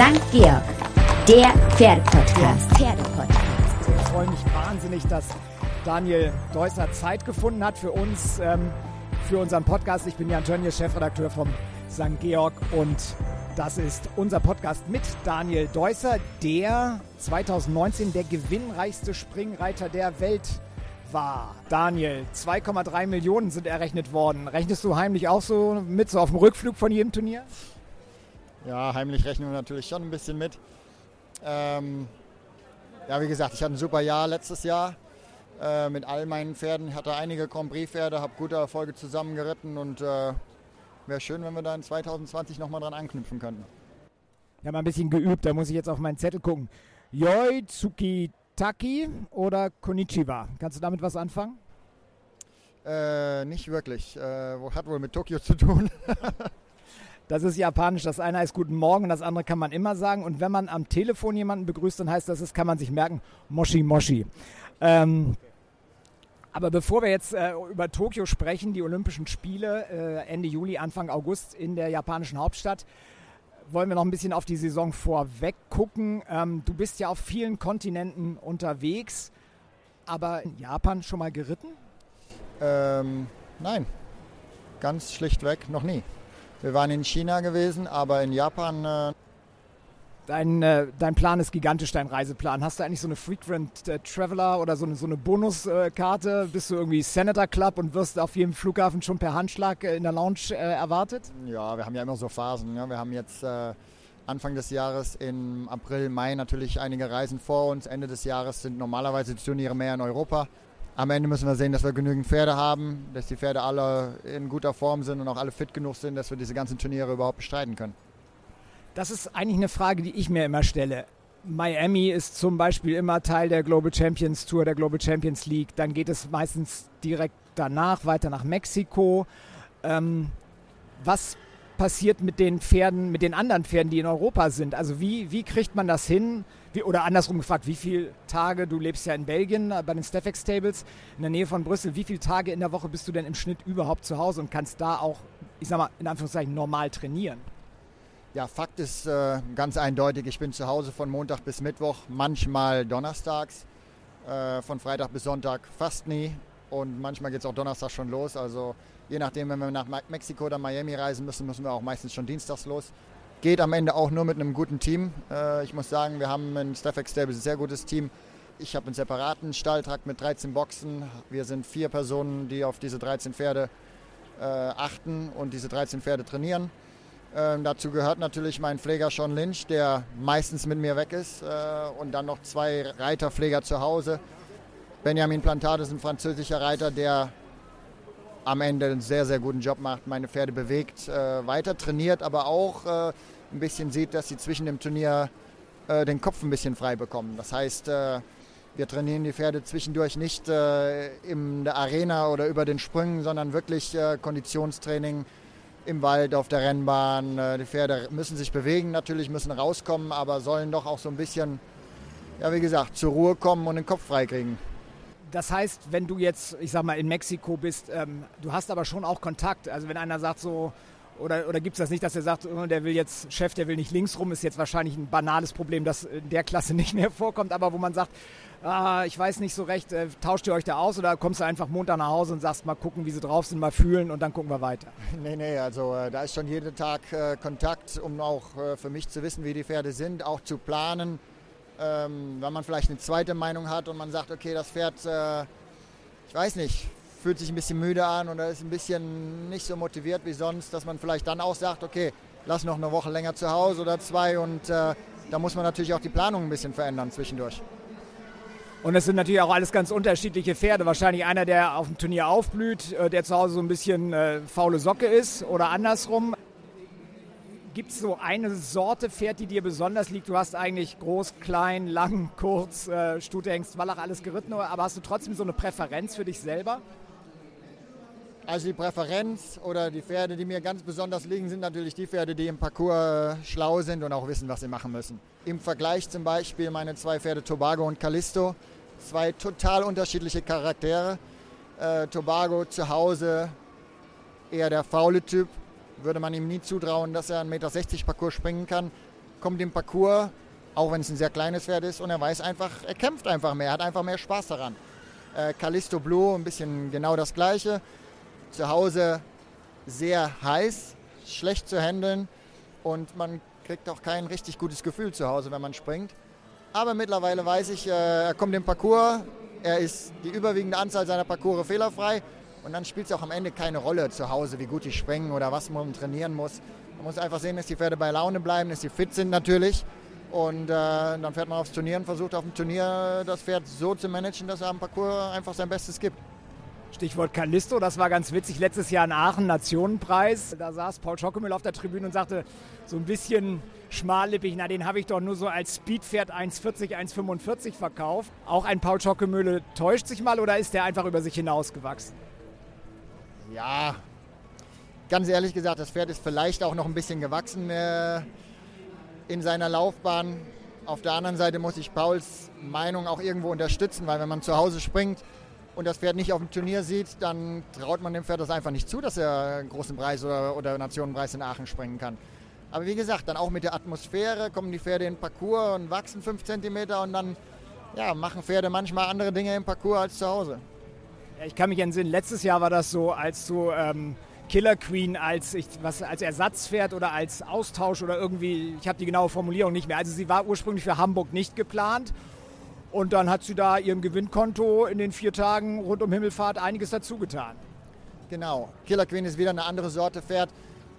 St. Georg, der Pferdepodcast. Pferdepodcast. Ich freue mich wahnsinnig, dass Daniel Deusser Zeit gefunden hat für uns, ähm, für unseren Podcast. Ich bin Jan Tönnies, Chefredakteur vom St. Georg und das ist unser Podcast mit Daniel Deusser, der 2019 der gewinnreichste Springreiter der Welt war. Daniel, 2,3 Millionen sind errechnet worden. Rechnest du heimlich auch so mit, so auf dem Rückflug von jedem Turnier? Ja, heimlich rechnen wir natürlich schon ein bisschen mit. Ähm, ja, wie gesagt, ich hatte ein super Jahr letztes Jahr äh, mit all meinen Pferden. Ich hatte einige Grand Prix-Pferde, habe gute Erfolge zusammengeritten und äh, wäre schön, wenn wir da in 2020 nochmal dran anknüpfen könnten. Ja, mal ein bisschen geübt, da muss ich jetzt auf meinen Zettel gucken. Yoi Tsukitaki oder Konnichiwa? Kannst du damit was anfangen? Äh, nicht wirklich. Äh, hat wohl mit Tokio zu tun. Das ist japanisch. Das eine heißt Guten Morgen das andere kann man immer sagen. Und wenn man am Telefon jemanden begrüßt, dann heißt das, das kann man sich merken, Moshi Moshi. Ähm, aber bevor wir jetzt äh, über Tokio sprechen, die Olympischen Spiele äh, Ende Juli, Anfang August in der japanischen Hauptstadt, wollen wir noch ein bisschen auf die Saison vorweg gucken. Ähm, du bist ja auf vielen Kontinenten unterwegs, aber in Japan schon mal geritten? Ähm, nein, ganz schlichtweg noch nie. Wir waren in China gewesen, aber in Japan. Äh dein, äh, dein Plan ist gigantisch, dein Reiseplan. Hast du eigentlich so eine Frequent äh, Traveler oder so eine, so eine Bonuskarte? Bist du irgendwie Senator Club und wirst auf jedem Flughafen schon per Handschlag äh, in der Lounge äh, erwartet? Ja, wir haben ja immer so Phasen. Ja. Wir haben jetzt äh, Anfang des Jahres im April, Mai natürlich einige Reisen vor uns. Ende des Jahres sind normalerweise die Turniere mehr in Europa am Ende müssen wir sehen, dass wir genügend Pferde haben, dass die Pferde alle in guter Form sind und auch alle fit genug sind, dass wir diese ganzen Turniere überhaupt bestreiten können. Das ist eigentlich eine Frage, die ich mir immer stelle. Miami ist zum Beispiel immer Teil der Global Champions Tour, der Global Champions League. Dann geht es meistens direkt danach weiter nach Mexiko. Ähm, was passiert mit den Pferden, mit den anderen Pferden, die in Europa sind? Also wie, wie kriegt man das hin? Wie, oder andersrum gefragt, wie viele Tage, du lebst ja in Belgien äh, bei den Staffex Tables in der Nähe von Brüssel, wie viele Tage in der Woche bist du denn im Schnitt überhaupt zu Hause und kannst da auch, ich sag mal, in Anführungszeichen normal trainieren? Ja, Fakt ist äh, ganz eindeutig, ich bin zu Hause von Montag bis Mittwoch, manchmal donnerstags, äh, von Freitag bis Sonntag fast nie und manchmal geht es auch Donnerstag schon los. Also je nachdem, wenn wir nach Mexiko oder Miami reisen müssen, müssen wir auch meistens schon dienstags los. Geht am Ende auch nur mit einem guten Team. Äh, ich muss sagen, wir haben in Staffex Stable ein sehr gutes Team. Ich habe einen separaten Stalltrakt mit 13 Boxen. Wir sind vier Personen, die auf diese 13 Pferde äh, achten und diese 13 Pferde trainieren. Ähm, dazu gehört natürlich mein Pfleger Sean Lynch, der meistens mit mir weg ist. Äh, und dann noch zwei Reiterpfleger zu Hause. Benjamin Plantade ist ein französischer Reiter, der am Ende einen sehr, sehr guten Job macht, meine Pferde bewegt, äh, weiter trainiert, aber auch äh, ein bisschen sieht, dass sie zwischen dem Turnier äh, den Kopf ein bisschen frei bekommen. Das heißt, äh, wir trainieren die Pferde zwischendurch nicht äh, in der Arena oder über den Sprüngen, sondern wirklich äh, Konditionstraining im Wald, auf der Rennbahn. die Pferde müssen sich bewegen, natürlich müssen rauskommen, aber sollen doch auch so ein bisschen, ja wie gesagt, zur Ruhe kommen und den Kopf frei kriegen. Das heißt, wenn du jetzt, ich sag mal, in Mexiko bist, ähm, du hast aber schon auch Kontakt. Also wenn einer sagt so, oder, oder gibt es das nicht, dass er sagt, oh, der will jetzt, Chef, der will nicht links rum, ist jetzt wahrscheinlich ein banales Problem, das in der Klasse nicht mehr vorkommt, aber wo man sagt, ah, ich weiß nicht so recht, äh, tauscht ihr euch da aus oder kommst du einfach Montag nach Hause und sagst mal gucken, wie sie drauf sind, mal fühlen und dann gucken wir weiter? Nee, nee, also äh, da ist schon jeden Tag äh, Kontakt, um auch äh, für mich zu wissen, wie die Pferde sind, auch zu planen ähm, wenn man vielleicht eine zweite Meinung hat und man sagt, okay, das Pferd, äh, ich weiß nicht, fühlt sich ein bisschen müde an oder ist ein bisschen nicht so motiviert wie sonst, dass man vielleicht dann auch sagt, okay, lass noch eine Woche länger zu Hause oder zwei und äh, da muss man natürlich auch die Planung ein bisschen verändern zwischendurch. Und es sind natürlich auch alles ganz unterschiedliche Pferde. Wahrscheinlich einer, der auf dem Turnier aufblüht, äh, der zu Hause so ein bisschen äh, faule Socke ist oder andersrum. Gibt es so eine Sorte Pferd, die dir besonders liegt? Du hast eigentlich groß, klein, lang, kurz, äh, Stute, Wallach, alles geritten, aber hast du trotzdem so eine Präferenz für dich selber? Also die Präferenz oder die Pferde, die mir ganz besonders liegen, sind natürlich die Pferde, die im Parcours äh, schlau sind und auch wissen, was sie machen müssen. Im Vergleich zum Beispiel meine zwei Pferde Tobago und Callisto, zwei total unterschiedliche Charaktere. Äh, Tobago zu Hause eher der faule Typ, würde man ihm nie zutrauen, dass er einen 1,60 Meter Parcours springen kann. kommt im Parcours, auch wenn es ein sehr kleines Pferd ist, und er weiß einfach, er kämpft einfach mehr, hat einfach mehr Spaß daran. Äh, Callisto Blue, ein bisschen genau das gleiche. Zu Hause sehr heiß, schlecht zu handeln und man kriegt auch kein richtig gutes Gefühl zu Hause, wenn man springt. Aber mittlerweile weiß ich, äh, er kommt im Parcours, er ist die überwiegende Anzahl seiner Parcours fehlerfrei und dann spielt es auch am Ende keine Rolle zu Hause, wie gut die springen oder was man trainieren muss. Man muss einfach sehen, dass die Pferde bei Laune bleiben, dass sie fit sind natürlich. Und äh, dann fährt man aufs Turnier und versucht auf dem Turnier das Pferd so zu managen, dass er am Parcours einfach sein Bestes gibt. Stichwort Callisto, das war ganz witzig. Letztes Jahr in Aachen, Nationenpreis. Da saß Paul Schockemüll auf der Tribüne und sagte so ein bisschen schmallippig, na den habe ich doch nur so als Speedpferd 1,40, 1,45 verkauft. Auch ein Paul Schockemühle täuscht sich mal oder ist der einfach über sich hinausgewachsen? Ja, ganz ehrlich gesagt, das Pferd ist vielleicht auch noch ein bisschen gewachsen äh, in seiner Laufbahn. Auf der anderen Seite muss ich Pauls Meinung auch irgendwo unterstützen, weil wenn man zu Hause springt und das Pferd nicht auf dem Turnier sieht, dann traut man dem Pferd das einfach nicht zu, dass er einen großen Preis oder, oder Nationenpreis in Aachen springen kann. Aber wie gesagt, dann auch mit der Atmosphäre kommen die Pferde in den Parcours und wachsen 5 cm und dann ja, machen Pferde manchmal andere Dinge im Parcours als zu Hause. Ich kann mich entsinnen, letztes Jahr war das so, als du ähm, Killer Queen als, ich, was, als Ersatzpferd oder als Austausch oder irgendwie, ich habe die genaue Formulierung nicht mehr. Also sie war ursprünglich für Hamburg nicht geplant. Und dann hat sie da ihrem Gewinnkonto in den vier Tagen rund um Himmelfahrt einiges dazu getan. Genau. Killer Queen ist wieder eine andere Sorte Pferd,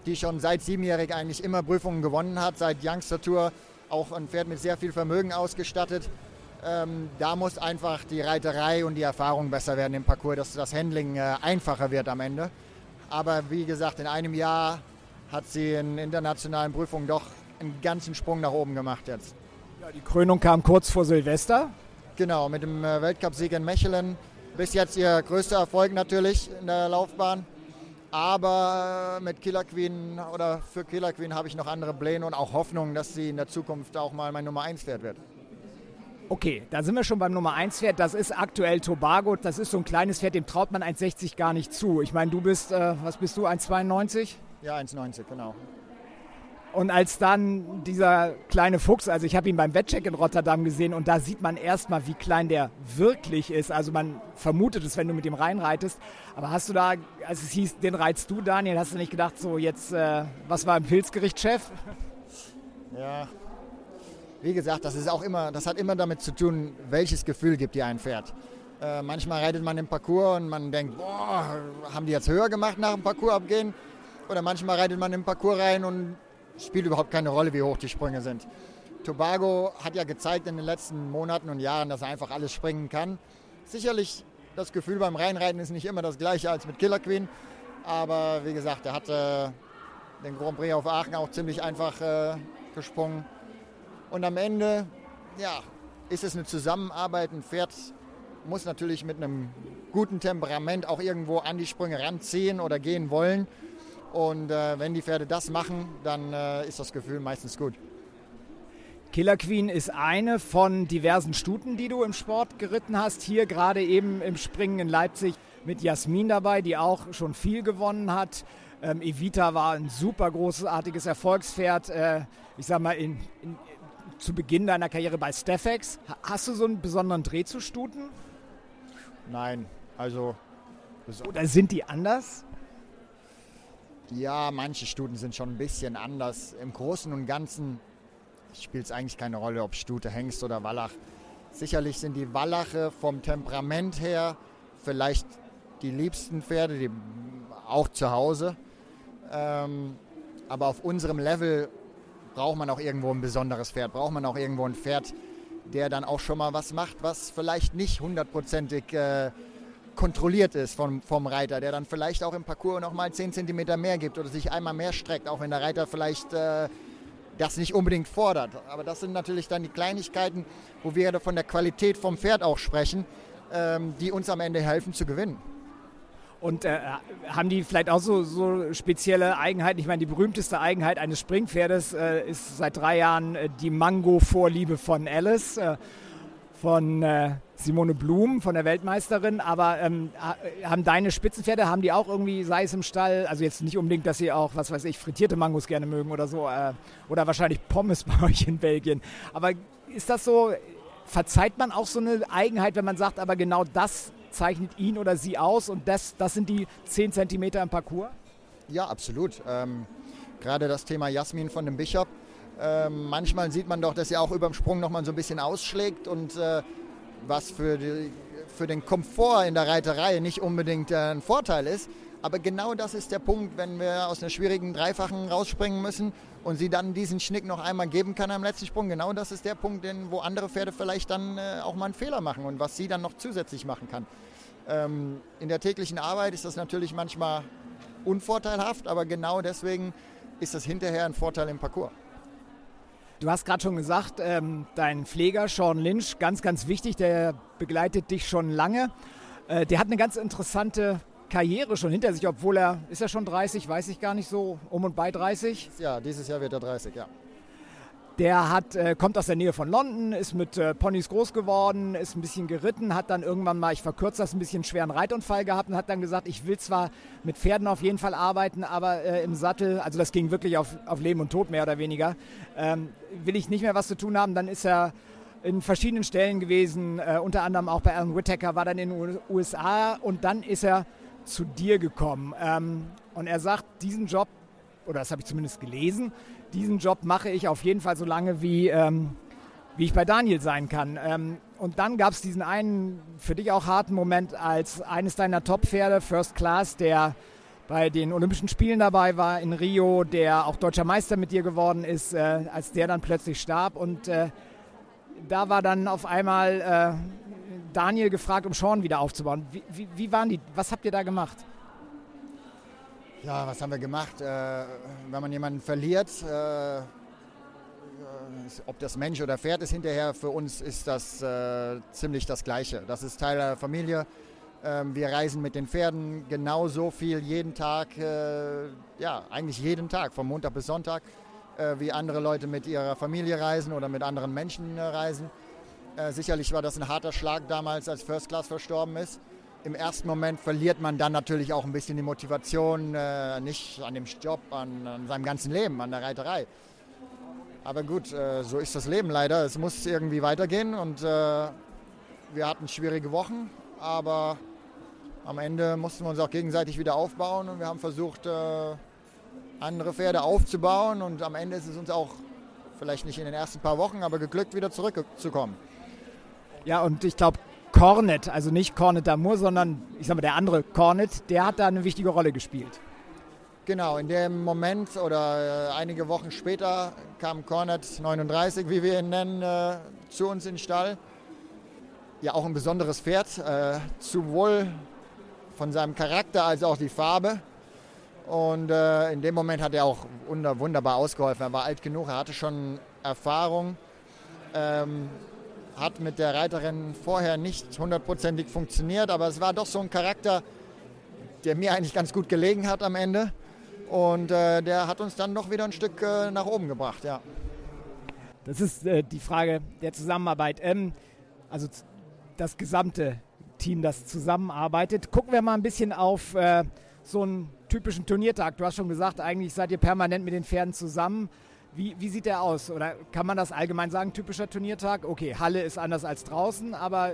die schon seit siebenjährig eigentlich immer Prüfungen gewonnen hat, seit Youngster Tour auch ein Pferd mit sehr viel Vermögen ausgestattet. Ähm, da muss einfach die Reiterei und die Erfahrung besser werden im Parcours, dass das Handling äh, einfacher wird am Ende. Aber wie gesagt, in einem Jahr hat sie in internationalen Prüfungen doch einen ganzen Sprung nach oben gemacht jetzt. Ja, die Krönung kam kurz vor Silvester. Genau, mit dem äh, Weltcupsieg in Mechelen. Bis jetzt ihr größter Erfolg natürlich in der Laufbahn. Aber mit Killer Queen oder für Killer Queen habe ich noch andere Pläne und auch Hoffnung, dass sie in der Zukunft auch mal mein Nummer 1 Pferd wird. Okay, da sind wir schon beim Nummer 1 Pferd. Das ist aktuell Tobago. Das ist so ein kleines Pferd, dem traut man 1,60 gar nicht zu. Ich meine, du bist, äh, was bist du, 1,92? Ja, 1,90, genau. Und als dann dieser kleine Fuchs, also ich habe ihn beim Wettcheck in Rotterdam gesehen und da sieht man erstmal, wie klein der wirklich ist. Also man vermutet es, wenn du mit ihm reinreitest. Aber hast du da, als es hieß, den reizt du, Daniel, hast du nicht gedacht, so jetzt, äh, was war im Pilzgericht, Chef? Ja, wie gesagt, das ist auch immer, das hat immer damit zu tun, welches Gefühl gibt dir ein Pferd. Äh, manchmal reitet man im Parcours und man denkt, boah, haben die jetzt höher gemacht nach dem Parcours abgehen? Oder manchmal reitet man im Parcours rein und spielt überhaupt keine Rolle, wie hoch die Sprünge sind. Tobago hat ja gezeigt in den letzten Monaten und Jahren, dass er einfach alles springen kann. Sicherlich, das Gefühl beim Reinreiten ist nicht immer das gleiche als mit Killer Queen. Aber wie gesagt, er hatte den Grand Prix auf Aachen auch ziemlich einfach äh, gesprungen. Und am Ende, ja, ist es eine Zusammenarbeit. Ein Pferd muss natürlich mit einem guten Temperament auch irgendwo an die Sprünge ranziehen oder gehen wollen. Und äh, wenn die Pferde das machen, dann äh, ist das Gefühl meistens gut. Killer Queen ist eine von diversen Stuten, die du im Sport geritten hast. Hier gerade eben im Springen in Leipzig mit Jasmin dabei, die auch schon viel gewonnen hat. Ähm, Evita war ein super großartiges Erfolgspferd. Äh, ich sag mal, in, in, zu Beginn deiner Karriere bei Steffex. Hast du so einen besonderen Dreh zu Stuten? Nein, also. Oder sind die anders? Ja, manche Stuten sind schon ein bisschen anders. Im Großen und Ganzen spielt es eigentlich keine Rolle, ob Stute, Hengst oder Wallach. Sicherlich sind die Wallache vom Temperament her vielleicht die liebsten Pferde, die auch zu Hause. Ähm, aber auf unserem Level braucht man auch irgendwo ein besonderes Pferd, braucht man auch irgendwo ein Pferd, der dann auch schon mal was macht, was vielleicht nicht hundertprozentig äh, kontrolliert ist vom, vom Reiter, der dann vielleicht auch im Parcours noch mal 10 cm mehr gibt oder sich einmal mehr streckt, auch wenn der Reiter vielleicht äh, das nicht unbedingt fordert. Aber das sind natürlich dann die Kleinigkeiten, wo wir von der Qualität vom Pferd auch sprechen, ähm, die uns am Ende helfen zu gewinnen. Und äh, haben die vielleicht auch so, so, spezielle Eigenheiten? Ich meine, die berühmteste Eigenheit eines Springpferdes äh, ist seit drei Jahren äh, die Mango-Vorliebe von Alice, äh, von äh, Simone Blum von der Weltmeisterin, aber ähm, haben deine Spitzenpferde, haben die auch irgendwie, sei es im Stall, also jetzt nicht unbedingt, dass sie auch, was weiß ich, frittierte Mangos gerne mögen oder so, äh, oder wahrscheinlich Pommes bei euch in Belgien. Aber ist das so, verzeiht man auch so eine Eigenheit, wenn man sagt, aber genau das zeichnet ihn oder sie aus und das, das sind die 10 Zentimeter im Parcours? Ja, absolut. Ähm, gerade das Thema Jasmin von dem Bischof. Ähm, manchmal sieht man doch, dass er auch über dem Sprung nochmal so ein bisschen ausschlägt und äh, was für, die, für den Komfort in der Reiterei nicht unbedingt äh, ein Vorteil ist. Aber genau das ist der Punkt, wenn wir aus einer schwierigen Dreifachen rausspringen müssen und sie dann diesen Schnick noch einmal geben kann am letzten Sprung. Genau das ist der Punkt, wo andere Pferde vielleicht dann äh, auch mal einen Fehler machen und was sie dann noch zusätzlich machen kann. Ähm, in der täglichen Arbeit ist das natürlich manchmal unvorteilhaft, aber genau deswegen ist das hinterher ein Vorteil im Parcours. Du hast gerade schon gesagt, ähm, dein Pfleger Sean Lynch, ganz, ganz wichtig, der begleitet dich schon lange. Äh, der hat eine ganz interessante Karriere schon hinter sich, obwohl er, ist er schon 30, weiß ich gar nicht so, um und bei 30? Ja, dieses Jahr wird er 30, ja. Der hat, äh, kommt aus der Nähe von London, ist mit äh, Ponys groß geworden, ist ein bisschen geritten, hat dann irgendwann mal, ich verkürze das, ein bisschen schweren Reitunfall gehabt und hat dann gesagt, ich will zwar mit Pferden auf jeden Fall arbeiten, aber äh, im Sattel, also das ging wirklich auf, auf Leben und Tod mehr oder weniger, ähm, will ich nicht mehr was zu tun haben. Dann ist er in verschiedenen Stellen gewesen, äh, unter anderem auch bei Alan Whittaker, war dann in den USA und dann ist er zu dir gekommen. Ähm, und er sagt, diesen Job, oder das habe ich zumindest gelesen, diesen Job mache ich auf jeden Fall so lange, wie, ähm, wie ich bei Daniel sein kann. Ähm, und dann gab es diesen einen für dich auch harten Moment, als eines deiner Top-Pferde, First Class, der bei den Olympischen Spielen dabei war in Rio, der auch deutscher Meister mit dir geworden ist, äh, als der dann plötzlich starb. Und äh, da war dann auf einmal äh, Daniel gefragt, um Sean wieder aufzubauen. Wie, wie, wie, waren die? Was habt ihr da gemacht? Ja, was haben wir gemacht? Äh, wenn man jemanden verliert, äh, äh, ob das Mensch oder Pferd ist hinterher, für uns ist das äh, ziemlich das Gleiche. Das ist Teil der Familie. Ähm, wir reisen mit den Pferden genauso viel jeden Tag, äh, ja, eigentlich jeden Tag, von Montag bis Sonntag, äh, wie andere Leute mit ihrer Familie reisen oder mit anderen Menschen reisen. Sicherlich war das ein harter Schlag damals, als First Class verstorben ist im ersten Moment verliert man dann natürlich auch ein bisschen die Motivation, äh, nicht an dem Job, an, an, seinem ganzen Leben, an der Reiterei. Aber gut, äh, so ist das Leben leider. Es muss irgendwie weitergehen und äh, wir hatten schwierige Wochen, aber am Ende mussten wir uns auch gegenseitig wieder aufbauen und wir haben versucht, äh, andere Pferde aufzubauen und am Ende ist es uns auch vielleicht nicht in den ersten paar Wochen, aber geglückt, wieder zurückzukommen. Ja, und ich glaube, Cornet, also nicht Cornet Damour, sondern ich sag mal der andere Cornet, der hat da eine wichtige Rolle gespielt. Genau, in dem Moment oder äh, einige Wochen später kam Cornet 39, wie wir ihn nennen, äh, zu uns in den Stall. Ja, auch ein besonderes Pferd, äh, sowohl von seinem Charakter als auch die Farbe. Und äh, in dem Moment hat er auch wunderbar ausgeholfen. Er war alt genug, er hatte schon Erfahrung. Ähm, hat mit der Reiterin vorher nicht hundertprozentig funktioniert, aber es war doch so ein Charakter, der mir eigentlich ganz gut gelegen hat am Ende. Und äh, der hat uns dann doch wieder ein Stück äh, nach oben gebracht, ja. Das ist äh, die Frage der Zusammenarbeit. Ähm, also das gesamte Team, das zusammenarbeitet. Gucken wir mal ein bisschen auf äh, so einen typischen Turniertag. Du hast schon gesagt, eigentlich seid ihr permanent mit den Pferden zusammen. Wie, wie sieht der aus? Oder kann man das allgemein sagen, typischer Turniertag? Okay, Halle ist anders als draußen, aber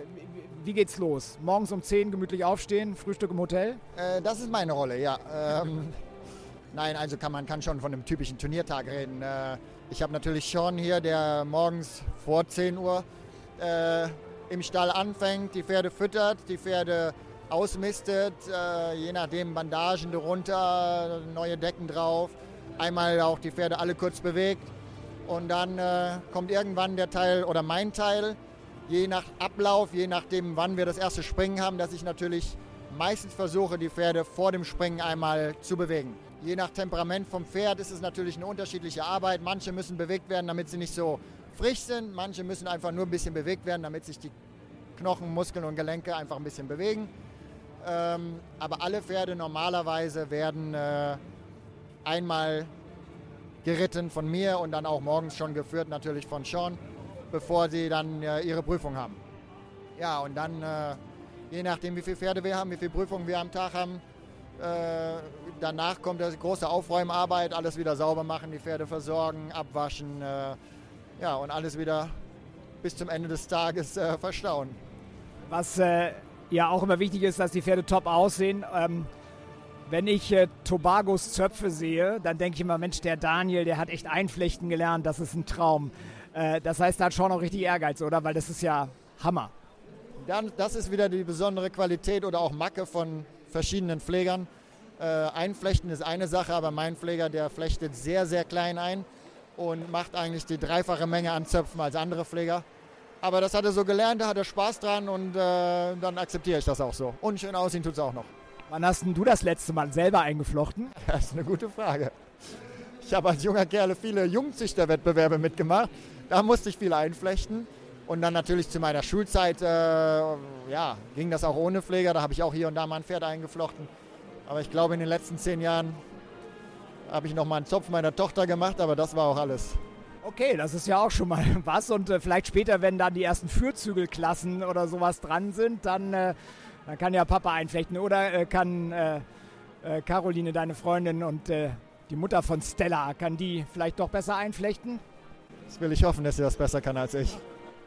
wie geht's los? Morgens um 10 gemütlich aufstehen, Frühstück im Hotel? Äh, das ist meine Rolle, ja. Ähm, nein, also kann man kann schon von einem typischen Turniertag reden. Äh, ich habe natürlich schon hier, der morgens vor 10 Uhr äh, im Stall anfängt, die Pferde füttert, die Pferde ausmistet, äh, je nachdem Bandagen darunter, neue Decken drauf einmal auch die Pferde alle kurz bewegt und dann äh, kommt irgendwann der Teil oder mein Teil, je nach Ablauf, je nachdem wann wir das erste Springen haben, dass ich natürlich meistens versuche, die Pferde vor dem Springen einmal zu bewegen. Je nach Temperament vom Pferd ist es natürlich eine unterschiedliche Arbeit. Manche müssen bewegt werden, damit sie nicht so frisch sind. Manche müssen einfach nur ein bisschen bewegt werden, damit sich die Knochen, Muskeln und Gelenke einfach ein bisschen bewegen. Ähm, aber alle Pferde normalerweise werden äh, einmal geritten von mir und dann auch morgens schon geführt natürlich von Sean, bevor sie dann äh, ihre Prüfung haben. Ja, und dann, äh, je nachdem, wie viele Pferde wir haben, wie viele Prüfungen wir am Tag haben, äh, danach kommt die große Aufräumarbeit, alles wieder sauber machen, die Pferde versorgen, abwaschen, äh, ja, und alles wieder bis zum Ende des Tages äh, verstauen. Was äh, ja auch immer wichtig ist, dass die Pferde top aussehen. Ähm, wenn ich äh, Tobagos Zöpfe sehe, dann denke ich immer, Mensch, der Daniel, der hat echt einflechten gelernt, das ist ein Traum. Äh, das heißt, da hat schon auch richtig Ehrgeiz, oder? Weil das ist ja Hammer. Dann, das ist wieder die besondere Qualität oder auch Macke von verschiedenen Pflegern. Äh, einflechten ist eine Sache, aber mein Pfleger, der flechtet sehr, sehr klein ein und macht eigentlich die dreifache Menge an Zöpfen als andere Pfleger. Aber das hat er so gelernt, da hat er Spaß dran und äh, dann akzeptiere ich das auch so. Und schön aussehen tut es auch noch. Wann hast denn du das letzte Mal selber eingeflochten? Das ist eine gute Frage. Ich habe als junger Kerl viele Jungzüchterwettbewerbe mitgemacht. Da musste ich viel einflechten. Und dann natürlich zu meiner Schulzeit, äh, ja, ging das auch ohne Pfleger. Da habe ich auch hier und da mal ein Pferd eingeflochten. Aber ich glaube, in den letzten zehn Jahren habe ich noch mal einen Zopf meiner Tochter gemacht, aber das war auch alles. Okay, das ist ja auch schon mal was. Und äh, vielleicht später, wenn dann die ersten Fürzügelklassen oder sowas dran sind, dann, äh, dann kann ja Papa einflechten. Oder äh, kann äh, äh, Caroline, deine Freundin und äh, die Mutter von Stella, kann die vielleicht doch besser einflechten? Das will ich hoffen, dass sie das besser kann als ich.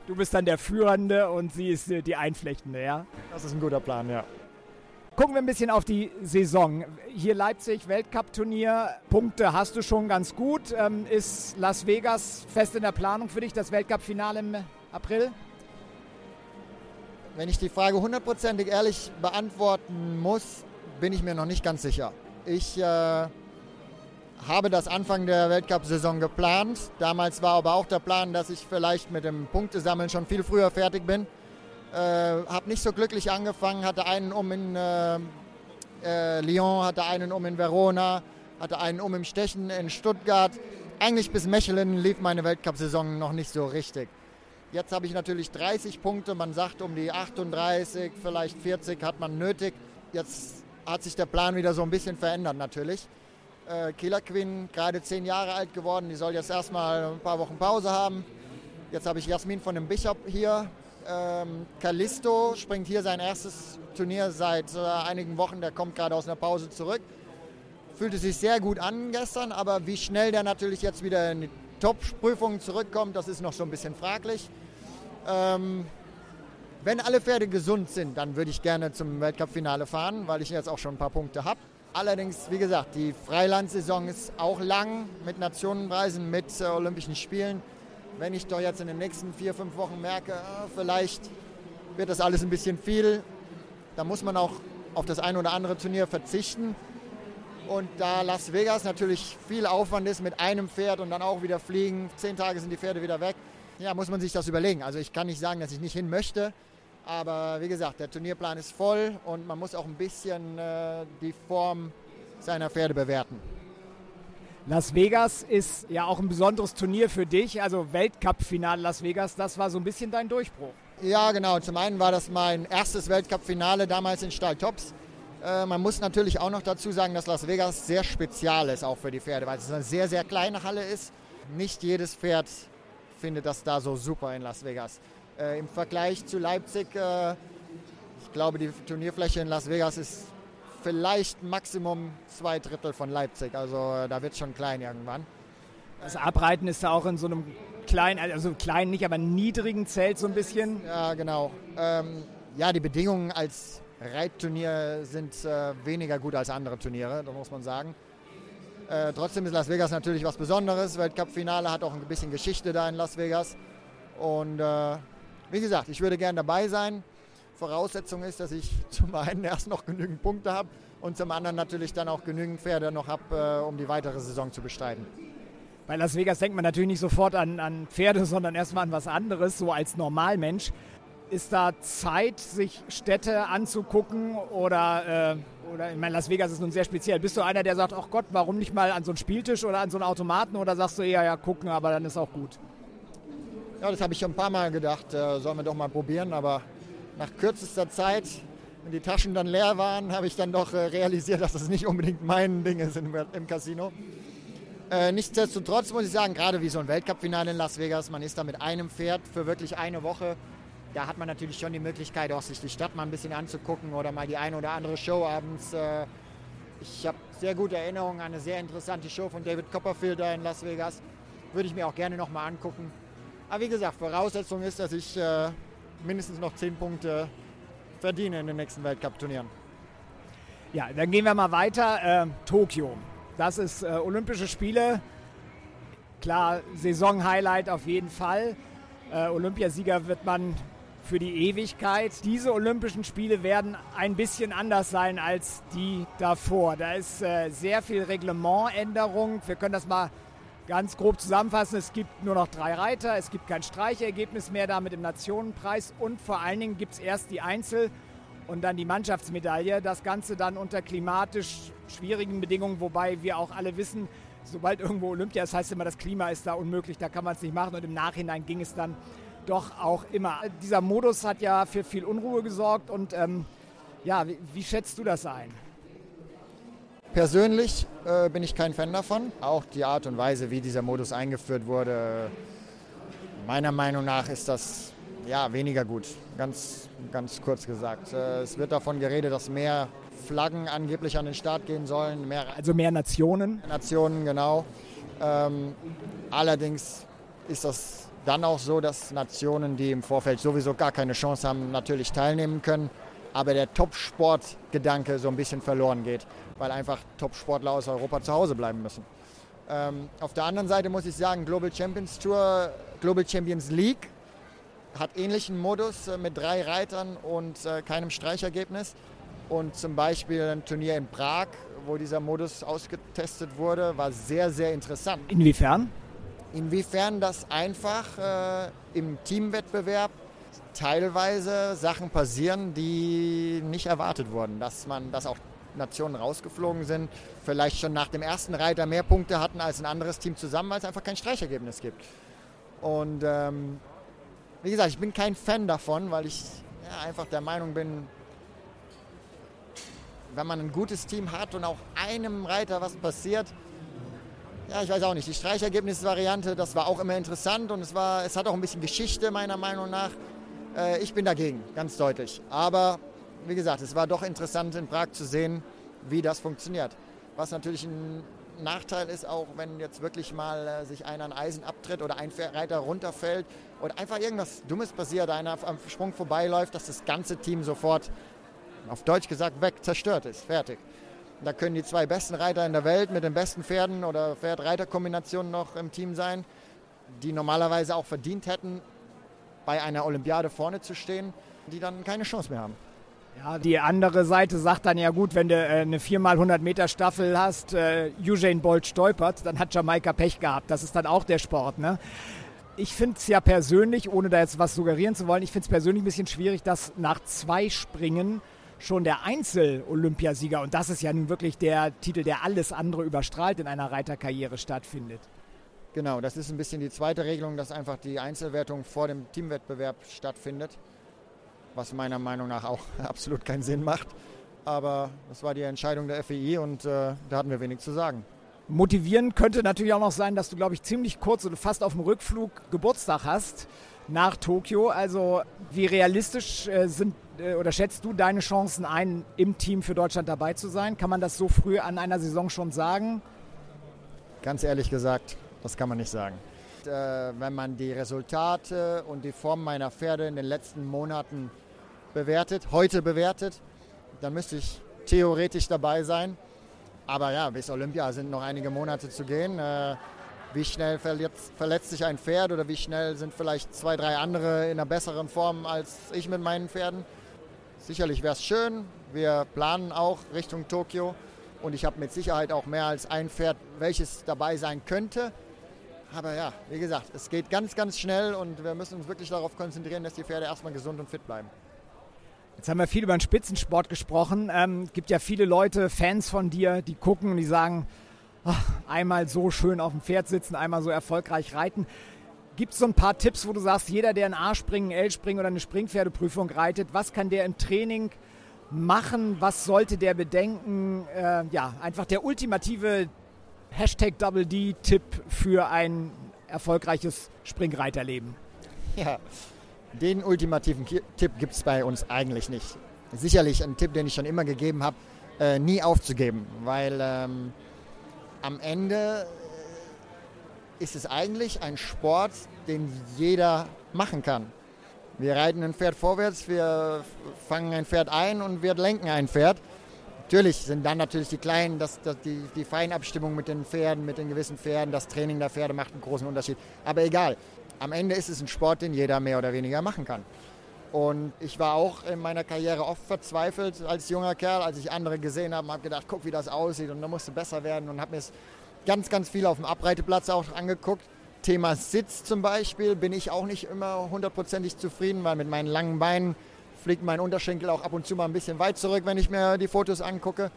Du bist dann der Führende und sie ist die Einflechtende, ja? Das ist ein guter Plan, ja. Gucken wir ein bisschen auf die Saison. Hier Leipzig, Weltcup-Turnier. Punkte hast du schon ganz gut. Ähm, ist Las Vegas fest in der Planung für dich, das Weltcup-Finale im April? Wenn ich die Frage hundertprozentig ehrlich beantworten muss, bin ich mir noch nicht ganz sicher. Ich äh, habe das Anfang der Weltcup-Saison geplant. Damals war aber auch der Plan, dass ich vielleicht mit dem Punktesammeln schon viel früher fertig bin. Äh, habe nicht so glücklich angefangen, hatte einen um in äh, äh, Lyon, hatte einen um in Verona, hatte einen um im Stechen in Stuttgart. Eigentlich bis Mechelen lief meine Weltcup-Saison noch nicht so richtig. Jetzt habe ich natürlich 30 Punkte, man sagt um die 38, vielleicht 40 hat man nötig. Jetzt hat sich der Plan wieder so ein bisschen verändert natürlich. Äh, Killer Queen, gerade zehn Jahre alt geworden, die soll jetzt erstmal ein paar Wochen Pause haben. Jetzt habe ich Jasmin von dem Bishop hier, ähm, Callisto springt hier sein erstes Turnier seit äh, einigen Wochen. Der kommt gerade aus einer Pause zurück. Fühlte sich sehr gut an gestern, aber wie schnell der natürlich jetzt wieder in die Top-Prüfungen zurückkommt, das ist noch so ein bisschen fraglich. Ähm, wenn alle Pferde gesund sind, dann würde ich gerne zum Weltcup-Finale fahren, weil ich jetzt auch schon ein paar Punkte habe. Allerdings, wie gesagt, die Freilandsaison ist auch lang mit Nationenpreisen, mit äh, Olympischen Spielen wenn ich doch jetzt in den nächsten vier, fünf Wochen merke, ah, vielleicht wird das alles ein bisschen viel, dann muss man auch auf das ein oder andere Turnier verzichten. Und da Las Vegas natürlich viel Aufwand ist mit einem Pferd und dann auch wieder fliegen, zehn Tage sind die Pferde wieder weg, ja, muss man sich das überlegen. Also ich kann nicht sagen, dass ich nicht hin möchte, aber wie gesagt, der Turnierplan ist voll und man muss auch ein bisschen äh, die Form seiner Pferde bewerten. Las Vegas ist ja auch ein besonderes Turnier für dich, also Weltcup-Finale Las Vegas, das war so ein bisschen dein Durchbruch. Ja, genau. Zum einen war das mein erstes Weltcup-Finale damals in Stahl Tops. Äh, man muss natürlich auch noch dazu sagen, dass Las Vegas sehr spezial ist, auch für die Pferde, weil es eine sehr, sehr kleine Halle ist. Nicht jedes Pferd findet das da so super in Las Vegas. Äh, Im Vergleich zu Leipzig, äh, ich glaube, die Turnierfläche in Las Vegas ist vielleicht Maximum zwei Drittel von Leipzig. Also äh, da wird es schon klein irgendwann. Das Abreiten ist da auch in so einem kleinen, also kleinen nicht, aber niedrigen Zelt so ein bisschen. Ja, genau. Ähm, ja, die Bedingungen als Reitturnier sind äh, weniger gut als andere Turniere, da muss man sagen. Äh, trotzdem ist Las Vegas natürlich was Besonderes. Weltcup-Finale hat auch ein bisschen Geschichte da in Las Vegas. Und äh, wie gesagt, ich würde gerne dabei sein. Voraussetzung ist, dass ich zum einen erst noch genügend Punkte habe und zum anderen natürlich dann auch genügend Pferde noch habe, äh, um die weitere Saison zu bestreiten. Bei Las Vegas denkt man natürlich nicht sofort an, an Pferde, sondern erstmal an was anderes, so als Normalmensch. Ist da Zeit, sich Städte anzugucken oder, äh, oder ich meine, Las Vegas ist nun sehr speziell. Bist du einer, der sagt, ach Gott, warum nicht mal an so einen Spieltisch oder an so einen Automaten oder sagst du eher, ja, gucken, aber dann ist auch gut? Ja, das habe ich schon ein paar Mal gedacht, äh, sollen wir doch mal probieren, aber nach kürzester Zeit, wenn die Taschen dann leer waren, habe ich dann doch äh, realisiert, dass das nicht unbedingt mein Ding ist im, im Casino. Äh, nichtsdestotrotz muss ich sagen, gerade wie so ein Weltcup-Finale in Las Vegas, man ist da mit einem Pferd für wirklich eine Woche da hat man natürlich schon die Möglichkeit, auch sich die Stadt mal ein bisschen anzugucken oder mal die eine oder andere Show abends. Äh, ich habe sehr gute Erinnerungen an eine sehr interessante Show von David Copperfield da in Las Vegas. Würde ich mir auch gerne nochmal angucken. Aber wie gesagt, Voraussetzung ist, dass ich äh, mindestens noch zehn Punkte verdiene in den nächsten Weltcup-Turnieren. Ja, dann gehen wir mal weiter. Äh, Tokio. Das ist äh, Olympische Spiele. Klar, Saison-Highlight auf jeden Fall. Äh, Olympiasieger wird man für die Ewigkeit. Diese Olympischen Spiele werden ein bisschen anders sein als die davor. Da ist äh, sehr viel Reglementänderung. Wir können das mal ganz grob zusammenfassen. Es gibt nur noch drei Reiter, es gibt kein Streichergebnis mehr damit im Nationenpreis und vor allen Dingen gibt es erst die Einzel- und dann die Mannschaftsmedaille. Das Ganze dann unter klimatisch schwierigen Bedingungen, wobei wir auch alle wissen, sobald irgendwo Olympia ist, heißt immer, das Klima ist da unmöglich, da kann man es nicht machen und im Nachhinein ging es dann doch auch immer. Dieser Modus hat ja für viel Unruhe gesorgt und ähm, ja, wie, wie, schätzt du das ein? Persönlich äh, bin ich kein Fan davon. Auch die Art und Weise, wie dieser Modus eingeführt wurde, meiner Meinung nach ist das ja, weniger gut. Ganz, ganz kurz gesagt. Äh, es wird davon geredet, dass mehr Flaggen angeblich an den Start gehen sollen. Mehr also mehr Nationen? Nationen, genau. Ähm, allerdings ist das dann auch so, dass Nationen, die im Vorfeld sowieso gar keine Chance haben, natürlich teilnehmen können, aber der Top-Sport-Gedanke so ein bisschen verloren geht, weil einfach Top-Sportler aus Europa zu Hause bleiben müssen. Ähm, auf der anderen Seite muss ich sagen, Global Champions Tour, Global Champions League hat ähnlichen Modus äh, mit drei Reitern und äh, keinem Streichergebnis. Und zum Beispiel ein Turnier in Prag, wo dieser Modus ausgetestet wurde, war sehr, sehr interessant. Inwiefern? Inwiefern das einfach äh, im Teamwettbewerb teilweise Sachen passieren, die nicht erwartet wurden. Dass man, dass auch Nationen rausgeflogen sind, vielleicht schon nach dem ersten Reiter mehr Punkte hatten als ein anderes Team zusammen, weil es einfach kein Streichergebnis gibt. Und ähm, wie gesagt, ich bin kein Fan davon, weil ich ja, einfach der Meinung bin, wenn man ein gutes Team hat und auch einem Reiter was passiert, ja, ich weiß auch nicht. Die Streichergebnisvariante, das war auch immer interessant und es, war, es hat auch ein bisschen Geschichte meiner Meinung nach. Äh, ich bin dagegen, ganz deutlich. Aber wie gesagt, es war doch interessant in Prag zu sehen, wie das funktioniert. Was natürlich ein Nachteil ist auch, wenn jetzt wirklich mal äh, sich einer ein Eisen abtritt oder ein Reiter runterfällt oder einfach irgendwas Dummes passiert, einer am Sprung vorbeiläuft, dass das ganze Team sofort, auf Deutsch gesagt, weg, zerstört ist, fertig. Da können die zwei besten Reiter in der Welt mit den besten Pferden oder Pferd-Reiter-Kombinationen noch im Team sein, die normalerweise auch verdient hätten, bei einer Olympiade vorne zu stehen, die dann keine Chance mehr haben. Ja, die andere Seite sagt dann ja gut, wenn du äh, eine 4x100 Meter Staffel hast, äh, Usain Bolt stolpert, dann hat Jamaika Pech gehabt. Das ist dann auch der Sport. Ne? Ich finde es ja persönlich, ohne da jetzt was suggerieren zu wollen, ich finde es persönlich ein bisschen schwierig, dass nach zwei Springen schon der Einzel-Olympiasieger, und das ist ja nun wirklich der Titel, der alles andere überstrahlt, in einer Reiterkarriere stattfindet. Genau, das ist ein bisschen die zweite Regelung, dass einfach die Einzelwertung vor dem Teamwettbewerb stattfindet, was meiner Meinung nach auch absolut keinen Sinn macht. Aber das war die Entscheidung der FEI und äh, da hatten wir wenig zu sagen. Motivierend könnte natürlich auch noch sein, dass du, glaube ich, ziemlich kurz oder fast auf dem Rückflug Geburtstag hast nach Tokio. Also wie realistisch äh, sind oder schätzt du deine Chancen ein, im Team für Deutschland dabei zu sein? Kann man das so früh an einer Saison schon sagen? Ganz ehrlich gesagt, das kann man nicht sagen. Äh, wenn man die Resultate und die Form meiner Pferde in den letzten Monaten bewertet, heute bewertet, dann müsste ich theoretisch dabei sein. Aber ja, bis Olympia sind noch einige Monate zu gehen. Äh, wie schnell verletzt, verletzt, sich ein Pferd oder wie schnell sind vielleicht zwei, drei andere in einer besseren Form als ich mit meinen Pferden. Sicherlich wäre es schön. Wir planen auch Richtung Tokio und ich habe mit Sicherheit auch mehr als ein Pferd, welches dabei sein könnte. Aber ja, wie gesagt, es geht ganz, ganz schnell und wir müssen uns wirklich darauf konzentrieren, dass die Pferde erstmal gesund und fit bleiben. Jetzt haben wir viel über den Spitzensport gesprochen. Es ähm, gibt ja viele Leute, Fans von dir, die gucken und die sagen, ach, einmal so schön auf dem Pferd sitzen, einmal so erfolgreich reiten. Gibt es so ein paar Tipps, wo du sagst, jeder, der ein A-Springen, L-Springen oder eine Springpferdeprüfung reitet, was kann der im Training machen? Was sollte der bedenken? Äh, ja, einfach der ultimative Hashtag Double D-Tipp für ein erfolgreiches Springreiterleben. Ja, Den ultimativen Tipp gibt es bei uns eigentlich nicht. Sicherlich ein Tipp, den ich schon immer gegeben habe, äh, nie aufzugeben, weil ähm, am Ende ist es eigentlich ein Sport, den jeder machen kann. Wir reiten ein Pferd vorwärts, wir fangen ein Pferd ein und wir lenken ein Pferd. Natürlich sind dann natürlich die kleinen, das, das, die, die Feinabstimmung mit den Pferden, mit den gewissen Pferden, das Training der Pferde macht einen großen Unterschied. Aber egal, am Ende ist es ein Sport, den jeder mehr oder weniger machen kann. Und ich war auch in meiner Karriere oft verzweifelt als junger Kerl, als ich andere gesehen habe, habe gedacht, guck, wie das aussieht und da musste besser werden und habe mir es ganz, ganz viel auf dem Abreiteplatz auch angeguckt. Thema Sitz zum Beispiel bin ich auch nicht immer hundertprozentig zufrieden, weil mit meinen langen Beinen fliegt mein Unterschenkel auch ab und zu mal ein bisschen weit zurück, wenn ich mir die Fotos angucke.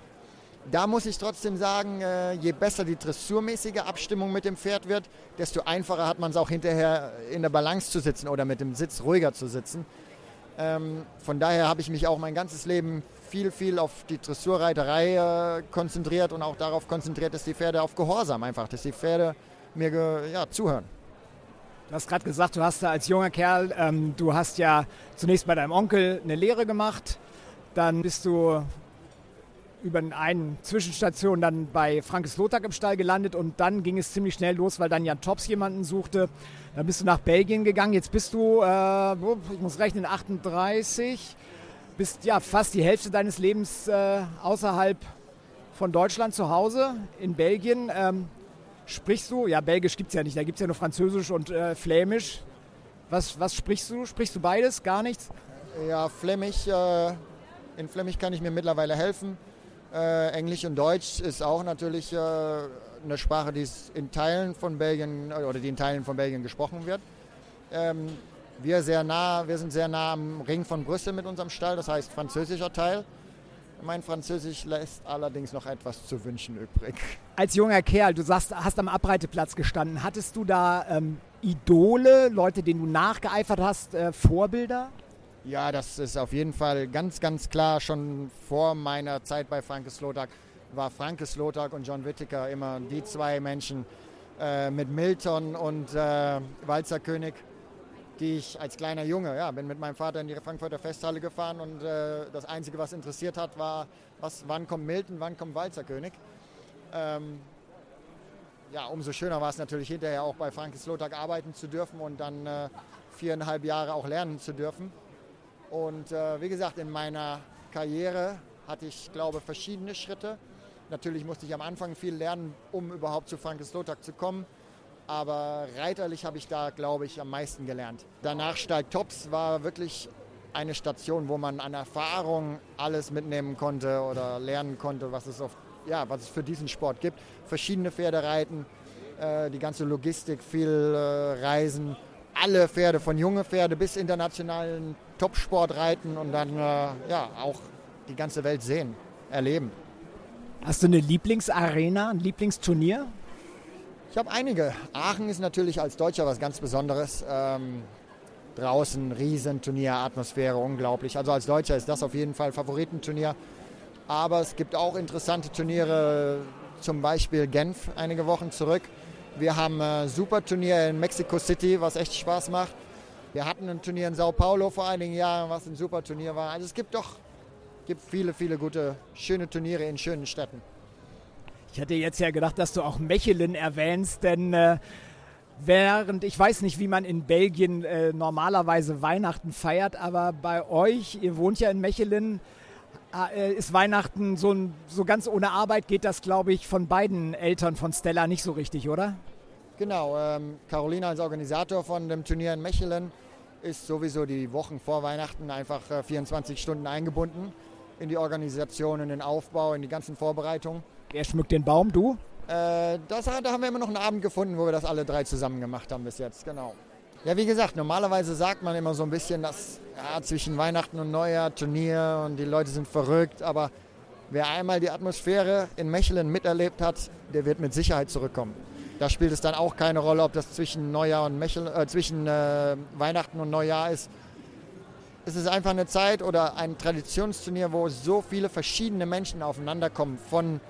Da muss ich trotzdem sagen, äh, je besser die dressurmäßige Abstimmung mit dem Pferd wird, desto einfacher hat man es auch hinterher in der Balance zu sitzen oder mit dem Sitz ruhiger zu sitzen. Ähm, von daher habe ich mich auch mein ganzes Leben viel, viel auf die Dressurreiterei äh, konzentriert und auch darauf konzentriert, dass die Pferde auf Gehorsam einfach, dass die Pferde mir ja, zuhören. Du hast gerade gesagt, du hast da als junger Kerl, ähm, du hast ja zunächst bei deinem Onkel eine Lehre gemacht, dann bist du über eine Zwischenstation dann bei Frankes Lothar im Stall gelandet und dann ging es ziemlich schnell los, weil dann Jan Tops jemanden suchte. Dann bist du nach Belgien gegangen. Jetzt bist du, äh, ich muss rechnen, 38, bist ja fast die Hälfte deines Lebens äh, außerhalb von Deutschland zu Hause in Belgien. Ähm, sprichst du, ja, Belgisch gibt es ja nicht, da gibt es ja nur Französisch und äh, Flämisch. Was, was sprichst du? Sprichst du beides? Gar nichts? Ja, Flämisch, äh, in Flämisch kann ich mir mittlerweile helfen. Äh, Englisch und Deutsch ist auch natürlich äh, eine Sprache, die in Teilen von Belgien äh, oder die in Teilen von Belgien gesprochen wird. Ähm, wir, sehr nah, wir sind sehr nah am Ring von Brüssel mit unserem Stall, das heißt französischer Teil. Mein Französisch lässt allerdings noch etwas zu wünschen übrig. Als junger Kerl, du sagst, hast am Abreiteplatz gestanden. Hattest du da ähm, Idole, Leute, denen du nachgeeifert hast, äh, Vorbilder? Ja, das ist auf jeden Fall ganz, ganz klar. Schon vor meiner Zeit bei Frankes Slotak war Frankes Slotak und John Whittaker immer die zwei Menschen äh, mit Milton und äh, Walzerkönig, die ich als kleiner Junge, ja, bin mit meinem Vater in die Frankfurter Festhalle gefahren und äh, das Einzige, was interessiert hat, war, was, wann kommt Milton, wann kommt Walzerkönig. Ähm, ja, umso schöner war es natürlich hinterher auch bei Frankes Slotak arbeiten zu dürfen und dann äh, viereinhalb Jahre auch lernen zu dürfen. Und äh, wie gesagt, in meiner Karriere hatte ich, glaube ich, verschiedene Schritte. Natürlich musste ich am Anfang viel lernen, um überhaupt zu Frankes Lothar zu kommen. Aber reiterlich habe ich da, glaube ich, am meisten gelernt. Danach Steig Tops war wirklich eine Station, wo man an Erfahrung alles mitnehmen konnte oder lernen konnte, was es, auf, ja, was es für diesen Sport gibt. Verschiedene Pferde reiten, äh, die ganze Logistik, viel äh, Reisen, alle Pferde, von junge Pferde bis internationalen Topsport reiten und dann äh, ja, auch die ganze Welt sehen, erleben. Hast du eine Lieblingsarena, ein Lieblingsturnier? Ich habe einige. Aachen ist natürlich als Deutscher was ganz Besonderes. Ähm, draußen Riesenturnier, Atmosphäre, unglaublich. Also als Deutscher ist das auf jeden Fall Favoritenturnier. Aber es gibt auch interessante Turniere, zum Beispiel Genf einige Wochen zurück. Wir haben ein super Turnier in Mexico City, was echt Spaß macht. Wir hatten ein Turnier in Sao Paulo vor einigen Jahren, was ein super Turnier war. Also es gibt doch gibt viele, viele gute, schöne Turniere in schönen Städten. Ich hätte jetzt ja gedacht, dass du auch Mechelen erwähnst, denn äh, während ich weiß nicht, wie man in Belgien äh, normalerweise Weihnachten feiert, aber bei euch, ihr wohnt ja in Mechelen, äh, ist Weihnachten so, so ganz ohne Arbeit, geht das, glaube ich, von beiden Eltern von Stella nicht so richtig, oder? Genau, ähm, Carolina als Organisator von dem Turnier in Mechelen ist sowieso die Wochen vor Weihnachten einfach 24 äh, Stunden eingebunden in die Organisation, in den Aufbau, in die ganzen Vorbereitungen. Wer schmückt den Baum? Du? Äh, das, da haben wir immer noch einen Abend gefunden, wo wir das alle drei zusammen gemacht haben bis jetzt, genau. Ja, wie gesagt, normalerweise sagt man immer so ein bisschen, dass ja, zwischen Weihnachten und Neujahr Turnier und die Leute sind verrückt, aber wer einmal die Atmosphäre in Mechelen miterlebt hat, der wird mit Sicherheit zurückkommen. Da spielt es dann auch keine Rolle, ob das zwischen Neujahr und Mechel, äh, zwischen äh, Weihnachten und Neujahr ist. Es ist einfach eine Zeit oder ein Traditionsturnier, wo so viele verschiedene Menschen aufeinanderkommen, von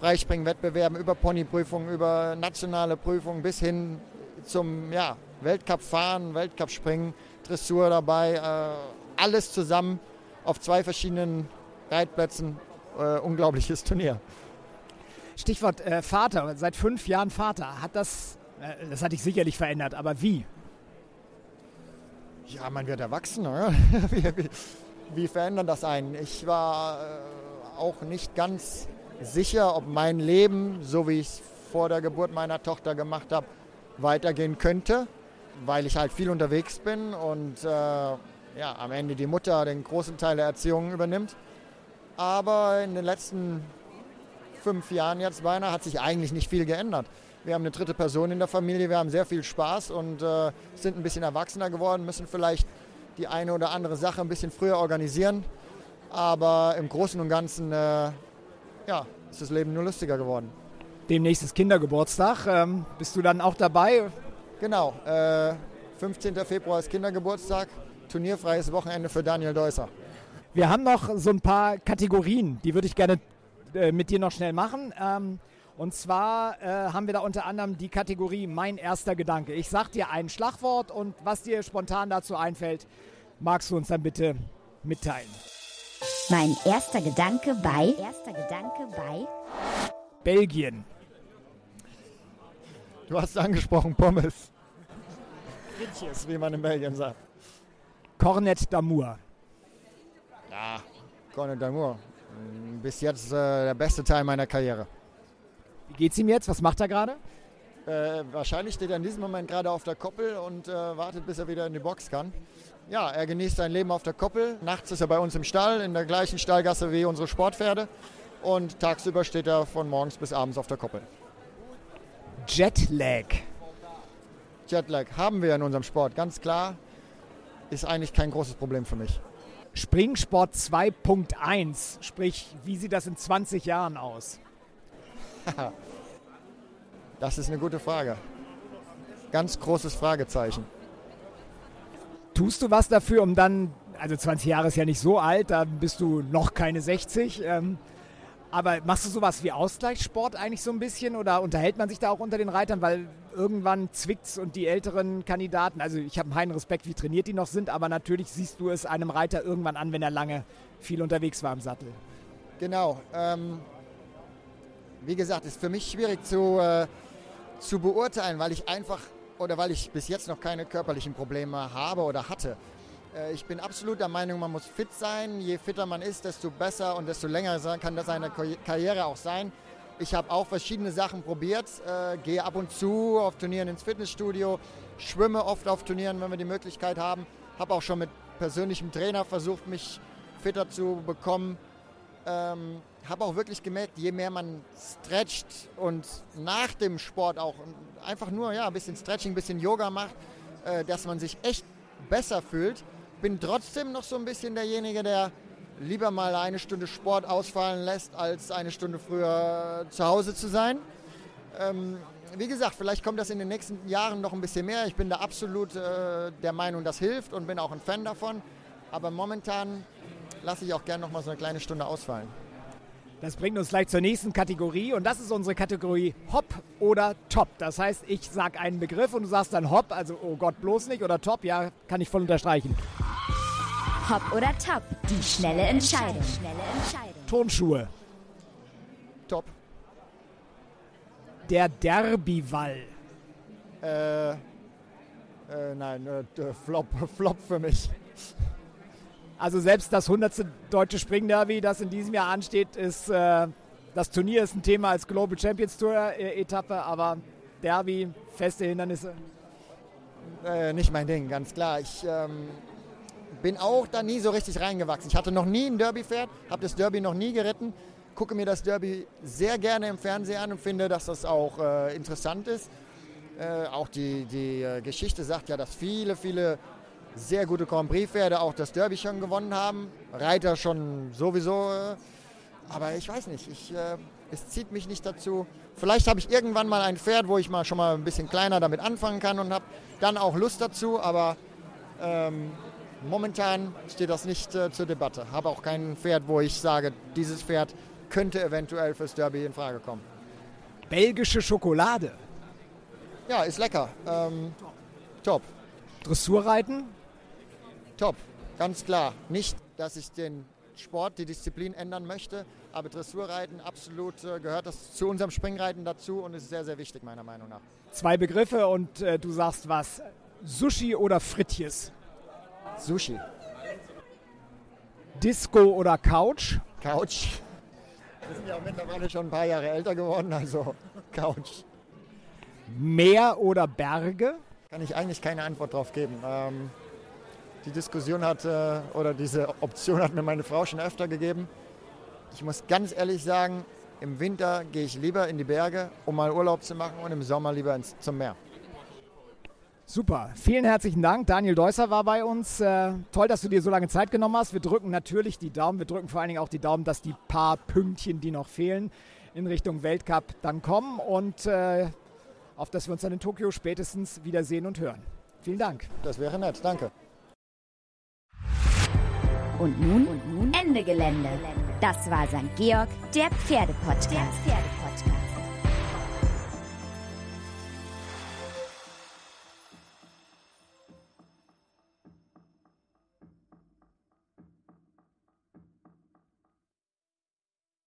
Freispringwettbewerben über Ponyprüfungen, über nationale Prüfungen bis hin zum ja, Weltcup fahren, Weltcup springen. Dressur dabei, äh, alles zusammen auf zwei verschiedenen Reitplätzen. Äh, unglaubliches Turnier. Stichwort äh, Vater, seit fünf Jahren Vater. Hat das, äh, das hat dich sicherlich verändert, aber wie? Ja, man wird erwachsen. Oder? wie, wie, wie, verändert das einen? Ich war äh, auch nicht ganz sicher, ob mein Leben, so wie ich es vor der Geburt meiner Tochter gemacht habe, weitergehen könnte, weil ich halt viel unterwegs bin und äh, ja, am Ende die Mutter den großen Teil der Erziehung übernimmt. Aber in den letzten fünf Jahren jetzt beinahe hat sich eigentlich nicht viel geändert. Wir haben eine dritte Person in der Familie, wir haben sehr viel Spaß und äh, sind ein bisschen erwachsener geworden, müssen vielleicht die eine oder andere Sache ein bisschen früher organisieren. Aber im Großen und Ganzen äh, ja, ist das Leben nur lustiger geworden. Demnächst ist Kindergeburtstag. Ähm, bist du dann auch dabei? Genau. Äh, 15. Februar ist Kindergeburtstag. Turnierfreies Wochenende für Daniel Deusser. Wir haben noch so ein paar Kategorien, die würde ich gerne äh, mit dir noch schnell machen. Ähm, und zwar äh, haben wir da unter anderem die Kategorie Mein erster Gedanke. Ich sage dir ein Schlagwort und was dir spontan dazu einfällt, magst du uns dann bitte mitteilen. Mein erster Gedanke bei. Erster Gedanke bei. Belgien. Du hast angesprochen Pommes. Frittjes, wie man in Belgien sagt. Cornet d'Amour. Ja, Cornet d'Amour. Bis jetzt äh, der beste Teil meiner Karriere. Wie geht's ihm jetzt? Was macht er gerade? Äh, wahrscheinlich steht er in diesem Moment gerade auf der Koppel und äh, wartet, bis er wieder in die Box kann. Ja, er genießt sein Leben auf der Koppel. Nachts ist er bei uns im Stall, in der gleichen Stallgasse wie unsere Sportpferde. Und tagsüber steht er von morgens bis abends auf der Koppel. Jetlag. Jetlag haben wir in unserem Sport, ganz klar. Ist eigentlich kein großes Problem für mich. Springsport 2.1, sprich, wie sieht das in 20 Jahren aus? das ist eine gute Frage. Ganz großes Fragezeichen. Tust du was dafür, um dann, also 20 Jahre ist ja nicht so alt, da bist du noch keine 60, ähm, aber machst du sowas wie Ausgleichssport eigentlich so ein bisschen oder unterhält man sich da auch unter den Reitern, weil irgendwann zwickt's und die älteren Kandidaten, also ich habe einen Respekt, wie trainiert die noch sind, aber natürlich siehst du es einem Reiter irgendwann an, wenn er lange viel unterwegs war im Sattel. Genau. Ähm, wie gesagt, ist für mich schwierig zu, äh, zu beurteilen, weil ich einfach oder weil ich bis jetzt noch keine körperlichen Probleme habe oder hatte. Äh, ich bin absolut der Meinung, man muss fit sein. Je fitter man ist, desto besser und desto länger kann das seine Karriere auch sein. Ich habe auch verschiedene Sachen probiert, äh, gehe ab und zu auf Turnieren ins Fitnessstudio, schwimme oft auf Turnieren, wenn wir die Möglichkeit haben. Habe auch schon mit persönlichem Trainer versucht, mich fitter zu bekommen. Ähm, habe auch wirklich gemerkt, je mehr man stretcht und nach dem Sport auch einfach nur ja, ein bisschen Stretching, ein bisschen Yoga macht, äh, dass man sich echt besser fühlt bin trotzdem noch so ein bisschen derjenige, der lieber mal eine Stunde Sport ausfallen lässt, als eine Stunde früher zu Hause zu sein. Ähm, wie gesagt, vielleicht kommt das in den nächsten Jahren noch ein bisschen mehr. Ich bin da absolut äh, der Meinung, das hilft und bin auch ein Fan davon. Aber momentan lasse ich auch gerne noch mal so eine kleine Stunde ausfallen. Das bringt uns gleich zur nächsten Kategorie und das ist unsere Kategorie Hop oder Top. Das heißt, ich sage einen Begriff und du sagst dann Hop, also oh Gott, bloß nicht oder Top, ja, kann ich voll unterstreichen. Hop oder Top, die schnelle Entscheidung. Schnelle Entscheidung. Turnschuhe. Top. Der Derbywall. Äh, äh, nein, äh, Flop, Flop für mich. Also selbst das 100. Deutsche Springderby, das in diesem Jahr ansteht, ist äh, das Turnier ist ein Thema als Global Champions Tour äh, Etappe, aber Derby, feste Hindernisse. Äh, nicht mein Ding, ganz klar. Ich ähm, bin auch da nie so richtig reingewachsen. Ich hatte noch nie ein Derby-Pferd, habe das Derby noch nie geritten, gucke mir das Derby sehr gerne im Fernsehen an und finde, dass das auch äh, interessant ist. Äh, auch die, die äh, Geschichte sagt ja, dass viele, viele sehr gute Grand Prix-Pferde auch das Derby schon gewonnen haben. Reiter schon sowieso. Äh, aber ich weiß nicht, ich, äh, es zieht mich nicht dazu. Vielleicht habe ich irgendwann mal ein Pferd, wo ich mal schon mal ein bisschen kleiner damit anfangen kann und habe dann auch Lust dazu. Aber ähm, momentan steht das nicht äh, zur Debatte. Habe auch kein Pferd, wo ich sage, dieses Pferd könnte eventuell fürs Derby in Frage kommen. Belgische Schokolade. Ja, ist lecker. Ähm, top. Dressurreiten? top, ganz klar. Nicht, dass ich den Sport, die Disziplin ändern möchte, aber Dressurreiten absolut äh, gehört das zu unserem Springreiten dazu und ist sehr, sehr wichtig meiner Meinung nach. Zwei Begriffe und äh, du sagst was. Sushi oder Frittjes? Sushi. Disco oder Couch? Couch. Wir sind ja auch mittlerweile schon ein paar Jahre älter geworden, also Couch. Meer oder Berge? Kann ich eigentlich keine Antwort drauf geben. Ähm, die Diskussion hat äh, oder diese Option hat mir meine Frau schon öfter gegeben. Ich muss ganz ehrlich sagen, im Winter gehe ich lieber in die Berge, um mal Urlaub zu machen und im Sommer lieber ins, zum Meer. Super, vielen herzlichen Dank. Daniel Deusser war bei uns. Äh, toll, dass du dir so lange Zeit genommen hast. Wir drücken natürlich die Daumen. Wir drücken vor allen Dingen auch die Daumen, dass die paar Pünktchen, die noch fehlen, in Richtung Weltcup dann kommen und äh, auf dass wir uns dann in Tokio spätestens wiedersehen und hören. Vielen Dank. Das wäre nett, danke. Und nun, und nun Ende Gelände. Das war St. Georg, der Pferdepodcast. Der Pferdepodcast.